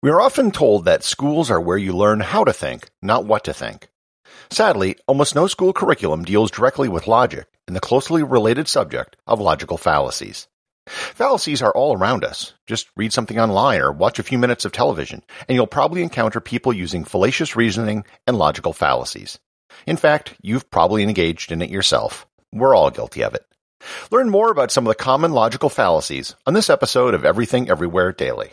We are often told that schools are where you learn how to think, not what to think. Sadly, almost no school curriculum deals directly with logic and the closely related subject of logical fallacies. Fallacies are all around us. Just read something online or watch a few minutes of television, and you'll probably encounter people using fallacious reasoning and logical fallacies. In fact, you've probably engaged in it yourself. We're all guilty of it. Learn more about some of the common logical fallacies on this episode of Everything Everywhere Daily.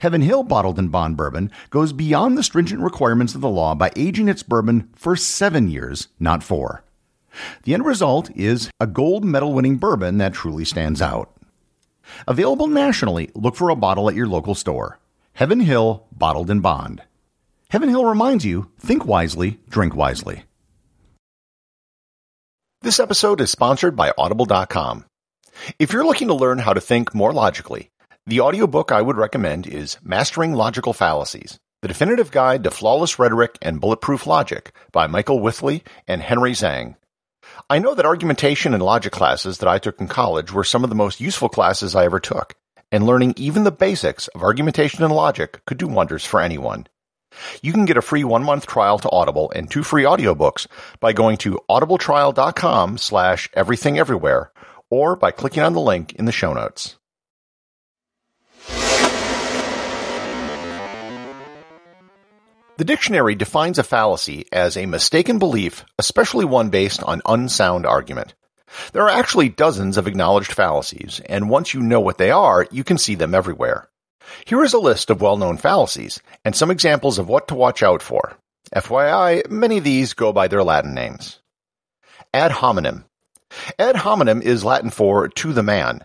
Heaven Hill Bottled in Bond bourbon goes beyond the stringent requirements of the law by aging its bourbon for seven years, not four. The end result is a gold medal winning bourbon that truly stands out. Available nationally, look for a bottle at your local store. Heaven Hill Bottled in Bond. Heaven Hill reminds you think wisely, drink wisely. This episode is sponsored by Audible.com. If you're looking to learn how to think more logically, the audiobook I would recommend is Mastering Logical Fallacies The Definitive Guide to Flawless Rhetoric and Bulletproof Logic by Michael Withey and Henry Zhang. I know that argumentation and logic classes that I took in college were some of the most useful classes I ever took, and learning even the basics of argumentation and logic could do wonders for anyone. You can get a free one-month trial to Audible and two free audiobooks by going to audibletrial.com slash everythingeverywhere or by clicking on the link in the show notes. The dictionary defines a fallacy as a mistaken belief, especially one based on unsound argument. There are actually dozens of acknowledged fallacies, and once you know what they are, you can see them everywhere. Here is a list of well-known fallacies, and some examples of what to watch out for. FYI, many of these go by their Latin names. Ad hominem. Ad hominem is Latin for to the man.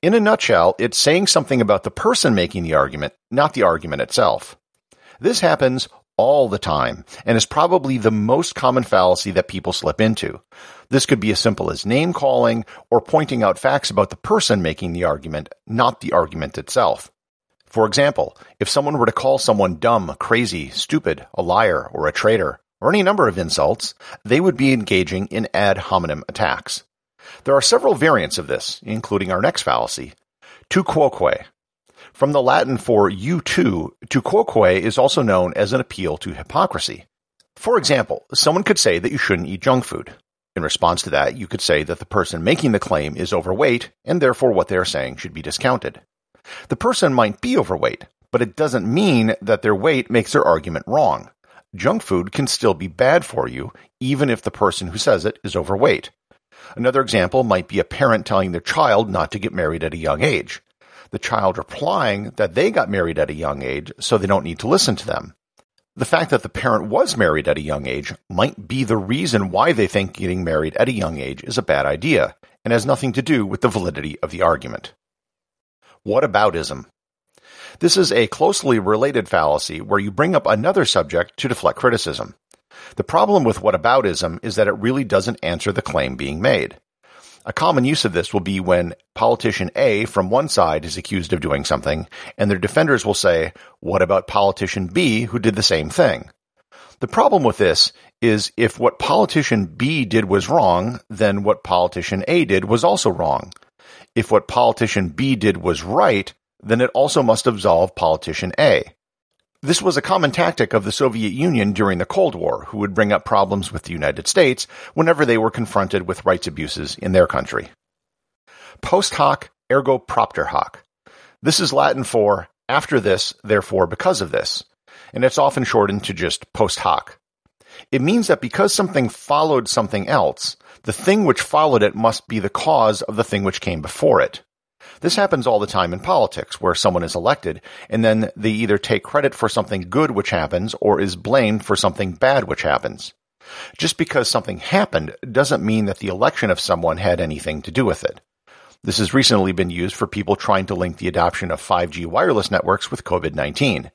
In a nutshell, it's saying something about the person making the argument, not the argument itself. This happens all the time and is probably the most common fallacy that people slip into. This could be as simple as name calling or pointing out facts about the person making the argument, not the argument itself. For example, if someone were to call someone dumb, crazy, stupid, a liar, or a traitor, or any number of insults, they would be engaging in ad hominem attacks. There are several variants of this, including our next fallacy, tu quoque, from the Latin for you too, tu quoque is also known as an appeal to hypocrisy. For example, someone could say that you shouldn't eat junk food. In response to that, you could say that the person making the claim is overweight and therefore what they are saying should be discounted. The person might be overweight, but it doesn't mean that their weight makes their argument wrong. Junk food can still be bad for you, even if the person who says it is overweight. Another example might be a parent telling their child not to get married at a young age the child replying that they got married at a young age, so they don't need to listen to them. The fact that the parent was married at a young age might be the reason why they think getting married at a young age is a bad idea and has nothing to do with the validity of the argument. What Whataboutism. This is a closely related fallacy where you bring up another subject to deflect criticism. The problem with whataboutism is that it really doesn't answer the claim being made. A common use of this will be when politician A from one side is accused of doing something, and their defenders will say, what about politician B who did the same thing? The problem with this is if what politician B did was wrong, then what politician A did was also wrong. If what politician B did was right, then it also must absolve politician A. This was a common tactic of the Soviet Union during the Cold War, who would bring up problems with the United States whenever they were confronted with rights abuses in their country. Post hoc ergo propter hoc. This is Latin for after this, therefore because of this, and it's often shortened to just post hoc. It means that because something followed something else, the thing which followed it must be the cause of the thing which came before it. This happens all the time in politics, where someone is elected, and then they either take credit for something good which happens, or is blamed for something bad which happens. Just because something happened doesn't mean that the election of someone had anything to do with it. This has recently been used for people trying to link the adoption of 5G wireless networks with COVID-19.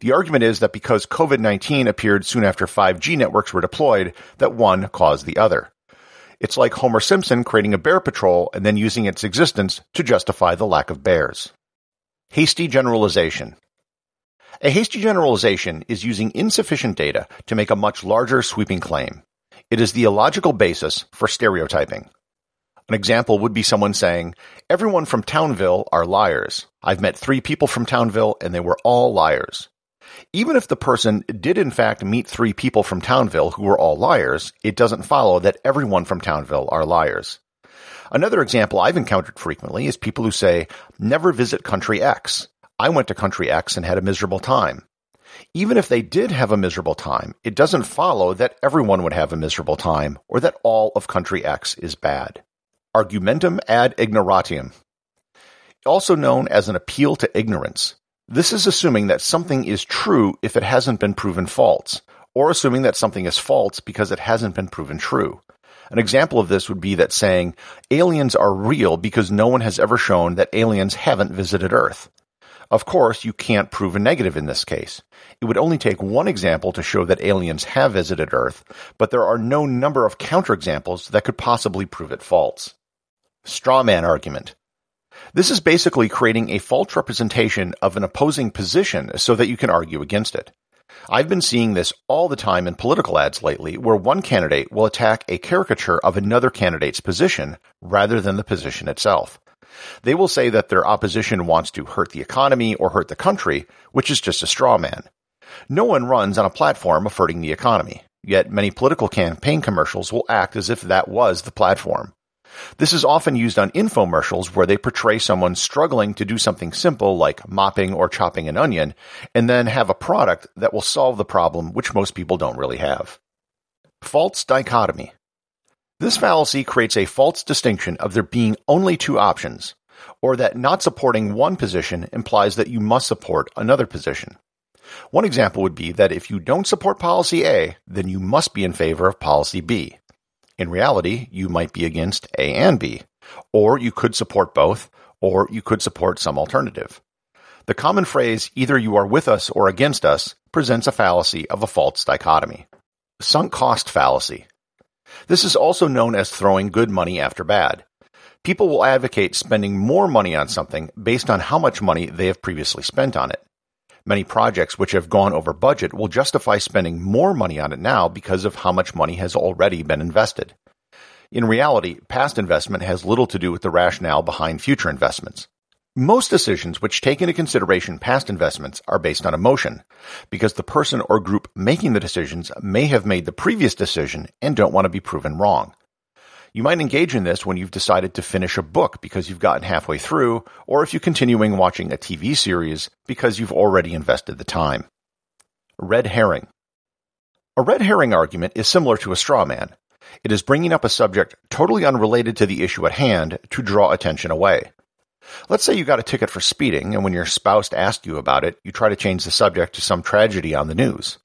The argument is that because COVID-19 appeared soon after 5G networks were deployed, that one caused the other. It's like Homer Simpson creating a bear patrol and then using its existence to justify the lack of bears. Hasty generalization. A hasty generalization is using insufficient data to make a much larger sweeping claim. It is the illogical basis for stereotyping. An example would be someone saying, everyone from Townville are liars. I've met three people from Townville and they were all liars. Even if the person did in fact meet three people from Townville who were all liars, it doesn't follow that everyone from Townville are liars. Another example I've encountered frequently is people who say, never visit country X. I went to country X and had a miserable time. Even if they did have a miserable time, it doesn't follow that everyone would have a miserable time or that all of country X is bad. Argumentum ad ignorantiam. Also known as an appeal to ignorance. This is assuming that something is true if it hasn't been proven false, or assuming that something is false because it hasn't been proven true. An example of this would be that saying aliens are real because no one has ever shown that aliens haven't visited Earth. Of course, you can't prove a negative in this case. It would only take one example to show that aliens have visited Earth, but there are no number of counterexamples that could possibly prove it false. Strawman argument. This is basically creating a false representation of an opposing position so that you can argue against it. I've been seeing this all the time in political ads lately where one candidate will attack a caricature of another candidate's position rather than the position itself. They will say that their opposition wants to hurt the economy or hurt the country, which is just a straw man. No one runs on a platform of hurting the economy, yet many political campaign commercials will act as if that was the platform. This is often used on infomercials where they portray someone struggling to do something simple like mopping or chopping an onion and then have a product that will solve the problem which most people don't really have. False dichotomy. This fallacy creates a false distinction of there being only two options, or that not supporting one position implies that you must support another position. One example would be that if you don't support policy A, then you must be in favor of policy B. In reality, you might be against A and B, or you could support both, or you could support some alternative. The common phrase, either you are with us or against us, presents a fallacy of a false dichotomy. Sunk cost fallacy. This is also known as throwing good money after bad. People will advocate spending more money on something based on how much money they have previously spent on it. Many projects which have gone over budget will justify spending more money on it now because of how much money has already been invested. In reality, past investment has little to do with the rationale behind future investments. Most decisions which take into consideration past investments are based on emotion, because the person or group making the decisions may have made the previous decision and don't want to be proven wrong. You might engage in this when you've decided to finish a book because you've gotten halfway through, or if you're continuing watching a TV series because you've already invested the time. Red herring. A red herring argument is similar to a straw man. It is bringing up a subject totally unrelated to the issue at hand to draw attention away. Let's say you got a ticket for speeding, and when your spouse asks you about it, you try to change the subject to some tragedy on the news.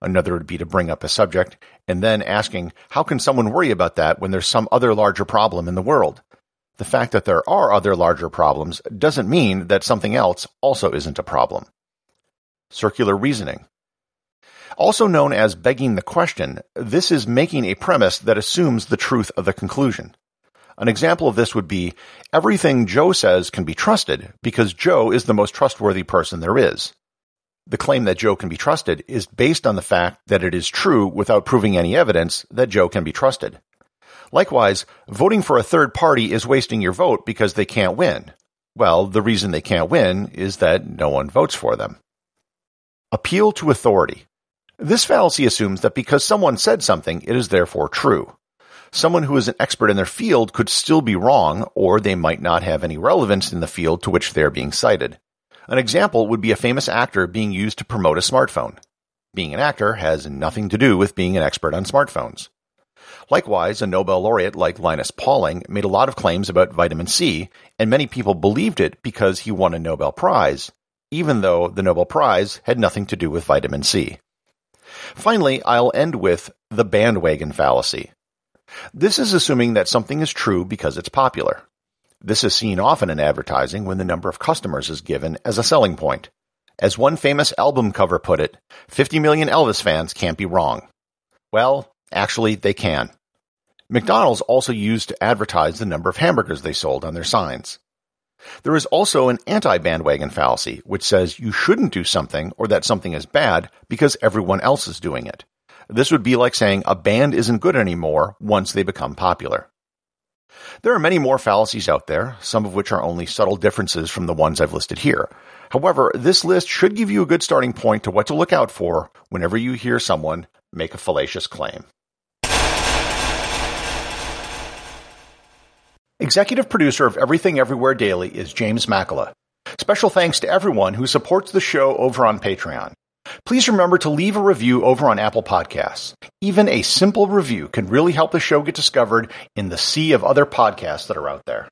Another would be to bring up a subject and then asking, how can someone worry about that when there's some other larger problem in the world? The fact that there are other larger problems doesn't mean that something else also isn't a problem. Circular reasoning. Also known as begging the question, this is making a premise that assumes the truth of the conclusion. An example of this would be everything Joe says can be trusted because Joe is the most trustworthy person there is. The claim that Joe can be trusted is based on the fact that it is true without proving any evidence that Joe can be trusted. Likewise, voting for a third party is wasting your vote because they can't win. Well, the reason they can't win is that no one votes for them. Appeal to authority. This fallacy assumes that because someone said something, it is therefore true. Someone who is an expert in their field could still be wrong, or they might not have any relevance in the field to which they are being cited. An example would be a famous actor being used to promote a smartphone. Being an actor has nothing to do with being an expert on smartphones. Likewise, a Nobel laureate like Linus Pauling made a lot of claims about vitamin C, and many people believed it because he won a Nobel Prize, even though the Nobel Prize had nothing to do with vitamin C. Finally, I'll end with the bandwagon fallacy. This is assuming that something is true because it's popular. This is seen often in advertising when the number of customers is given as a selling point. As one famous album cover put it, 50 million Elvis fans can't be wrong. Well, actually, they can. McDonald's also used to advertise the number of hamburgers they sold on their signs. There is also an anti-bandwagon fallacy, which says you shouldn't do something or that something is bad because everyone else is doing it. This would be like saying a band isn't good anymore once they become popular. There are many more fallacies out there, some of which are only subtle differences from the ones I've listed here. However, this list should give you a good starting point to what to look out for whenever you hear someone make a fallacious claim. Executive producer of Everything Everywhere Daily is James Makala. Special thanks to everyone who supports the show over on Patreon. Please remember to leave a review over on Apple Podcasts. Even a simple review can really help the show get discovered in the sea of other podcasts that are out there.